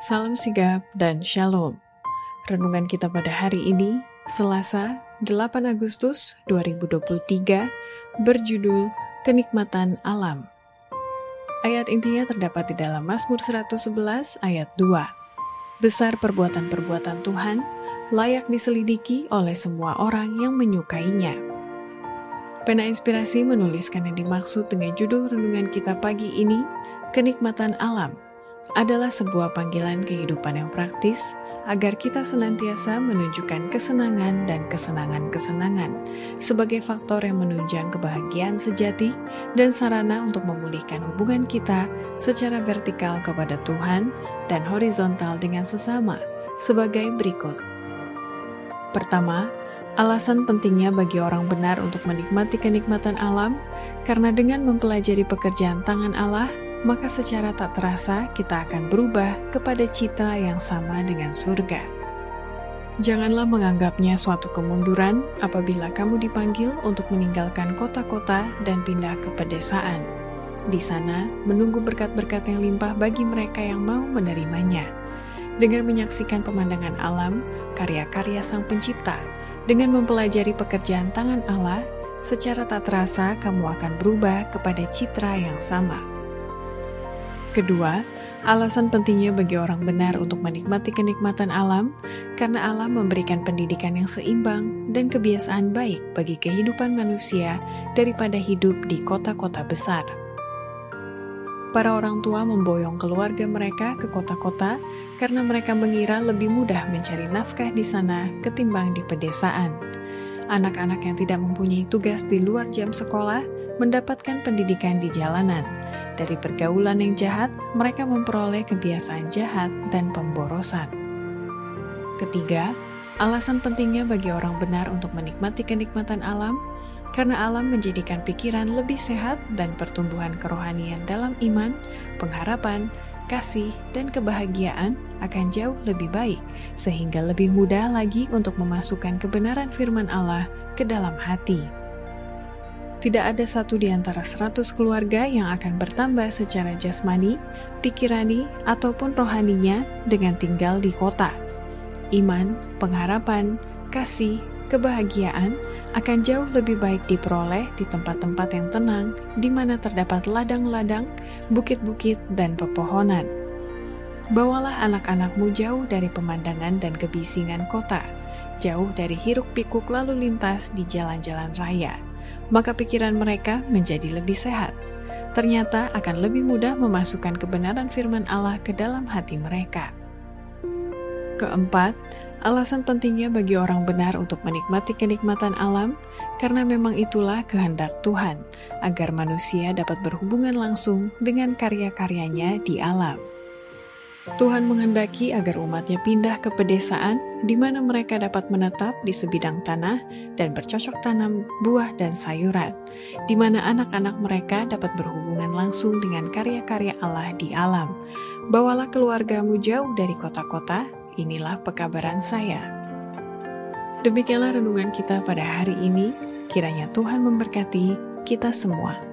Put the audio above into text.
Salam sigap dan shalom. Renungan kita pada hari ini, Selasa, 8 Agustus 2023, berjudul Kenikmatan Alam. Ayat intinya terdapat di dalam Mazmur 111 ayat 2. Besar perbuatan-perbuatan Tuhan, layak diselidiki oleh semua orang yang menyukainya. Pena Inspirasi menuliskan yang dimaksud dengan judul renungan kita pagi ini, Kenikmatan Alam adalah sebuah panggilan kehidupan yang praktis agar kita senantiasa menunjukkan kesenangan dan kesenangan-kesenangan sebagai faktor yang menunjang kebahagiaan sejati dan sarana untuk memulihkan hubungan kita secara vertikal kepada Tuhan dan horizontal dengan sesama sebagai berikut. Pertama, alasan pentingnya bagi orang benar untuk menikmati kenikmatan alam karena dengan mempelajari pekerjaan tangan Allah, maka secara tak terasa kita akan berubah kepada citra yang sama dengan surga. Janganlah menganggapnya suatu kemunduran apabila kamu dipanggil untuk meninggalkan kota-kota dan pindah ke pedesaan. Di sana, menunggu berkat-berkat yang limpah bagi mereka yang mau menerimanya. Dengan menyaksikan pemandangan alam, karya-karya Sang Pencipta, dengan mempelajari pekerjaan tangan Allah, secara tak terasa kamu akan berubah kepada citra yang sama. Kedua, alasan pentingnya bagi orang benar untuk menikmati kenikmatan alam karena alam memberikan pendidikan yang seimbang dan kebiasaan baik bagi kehidupan manusia daripada hidup di kota-kota besar. Para orang tua memboyong keluarga mereka ke kota-kota karena mereka mengira lebih mudah mencari nafkah di sana ketimbang di pedesaan. Anak-anak yang tidak mempunyai tugas di luar jam sekolah mendapatkan pendidikan di jalanan dari pergaulan yang jahat, mereka memperoleh kebiasaan jahat dan pemborosan. Ketiga, alasan pentingnya bagi orang benar untuk menikmati kenikmatan alam, karena alam menjadikan pikiran lebih sehat dan pertumbuhan kerohanian dalam iman, pengharapan, kasih, dan kebahagiaan akan jauh lebih baik, sehingga lebih mudah lagi untuk memasukkan kebenaran firman Allah ke dalam hati tidak ada satu di antara seratus keluarga yang akan bertambah secara jasmani, pikirani, ataupun rohaninya dengan tinggal di kota. Iman, pengharapan, kasih, kebahagiaan akan jauh lebih baik diperoleh di tempat-tempat yang tenang, di mana terdapat ladang-ladang, bukit-bukit, dan pepohonan. Bawalah anak-anakmu jauh dari pemandangan dan kebisingan kota, jauh dari hiruk-pikuk lalu lintas di jalan-jalan raya maka pikiran mereka menjadi lebih sehat. Ternyata akan lebih mudah memasukkan kebenaran firman Allah ke dalam hati mereka. Keempat, alasan pentingnya bagi orang benar untuk menikmati kenikmatan alam karena memang itulah kehendak Tuhan agar manusia dapat berhubungan langsung dengan karya-karyanya di alam. Tuhan menghendaki agar umatnya pindah ke pedesaan di mana mereka dapat menetap di sebidang tanah dan bercocok tanam buah dan sayuran, di mana anak-anak mereka dapat berhubungan langsung dengan karya-karya Allah di alam. Bawalah keluargamu jauh dari kota-kota, inilah pekabaran saya. Demikianlah renungan kita pada hari ini, kiranya Tuhan memberkati kita semua.